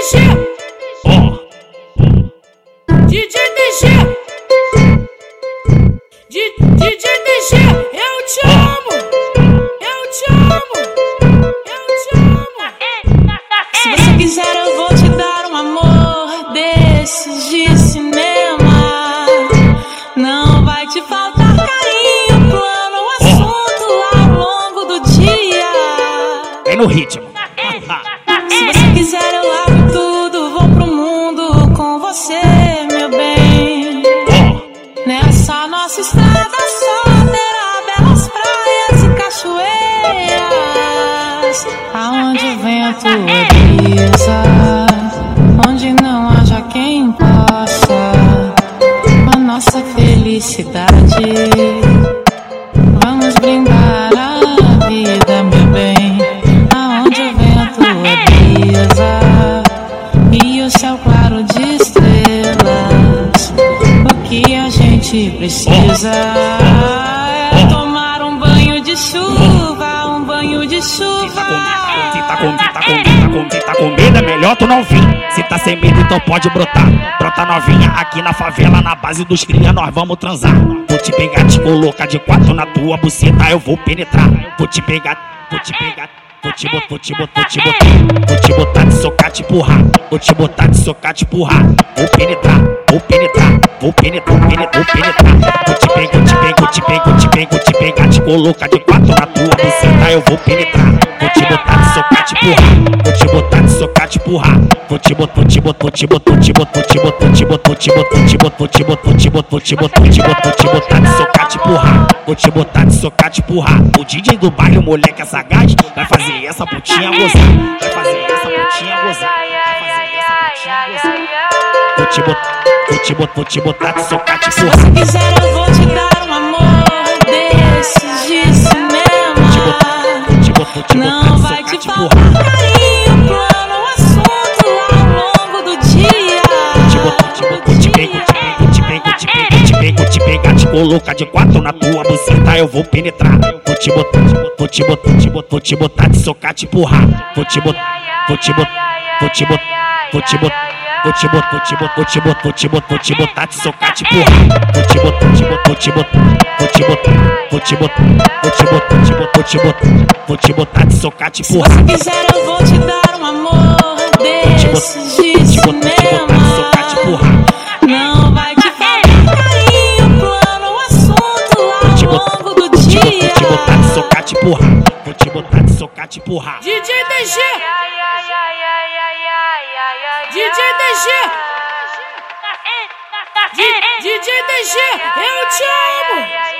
DG. Ó, DJ DG. Di- DJ DG. Eu te amo. Eu te amo. Eu te amo. Se você quiser, eu vou te dar um amor desses de cinema. Não vai te faltar carinho, plano, assunto ao longo do dia. vem no ritmo. Se você Ó, Nessa nossa estrada só terá belas praias e cachoeiras. Aonde o vento brisa, onde não haja quem possa. A nossa felicidade, vamos brindar a precisa é tomar um banho de chuva, um banho de chuva. se tá com, se tá com, se tá com, se tá com medo, é melhor tu não vir. Se tá sem medo, então pode brotar. Brota novinha aqui na favela, na base dos cria, nós vamos transar. Vou te pegar, te colocar de quatro na tua buceta, eu vou penetrar. Vou te pegar, vou te pegar. Vou te botar, vou te botar, vou te botar, vou te botar de socar, te empurrar. Vou te botar de socar, te empurrar. Vou penetrar, vou penetrar, vou penetrar, vou penetrar, vou te pegar, te pegar, vou te pegar, vou te pegar, vou te pegar, te colocar de quatro na tua buceta, eu vou penetrar. Vou te botar de socar, te empurrar. Vou te botar de socar, te empurrar. Vou te botar, vou te botar, vou te botar, vou te botar, vou te botar, vou te botar, vou te botar, vou te botar, te botar, te botar, te botar, de socar, te empurrar. Vou te botar de socar, te empurrar. O DJ do baile, o moleque é sagaz, vai fazer essa putinha gozar. Vai fazer essa putinha gozar. Te botar, vou te botar, vou te botar de socar, te Se quiser, eu vou te dar um amor desses de Vou te botar, cinema. vou te botar, vou te botar Não de vai te te faltar carinho, plano, assunto ao longo do dia. te botar, te botar, te pego, te te pego, te pego, te pego, te pegar, te colocar de quatro na tua buceta, eu vou penetrar. Vou te botar, vou te botar, te botar, vou te botar de socar, te empurrar. Vou te botar, vou te botar, vou te botar, vou te botar. Vou te botar, vou te botar, vou te botar, vou te botar, vou te botar, te socar, te empurrar. Vou te botar, te botar, vou te botar, vou te botar, vou te botar, vou te botar, te botar, vou te botar, vou te botar, te socar, te Se empurrar. você quiser, eu vou te dar um amor te desses de te botar, te botar, te socar, te cinema. Não vai te faltar carinho, plano, assunto te ao longo do Vou te botar, dia. vou te botar de socar, te empurrar. Vou te botar de socar, te empurrar. DJ DG. DJ DG! DJ DG, eu te amo!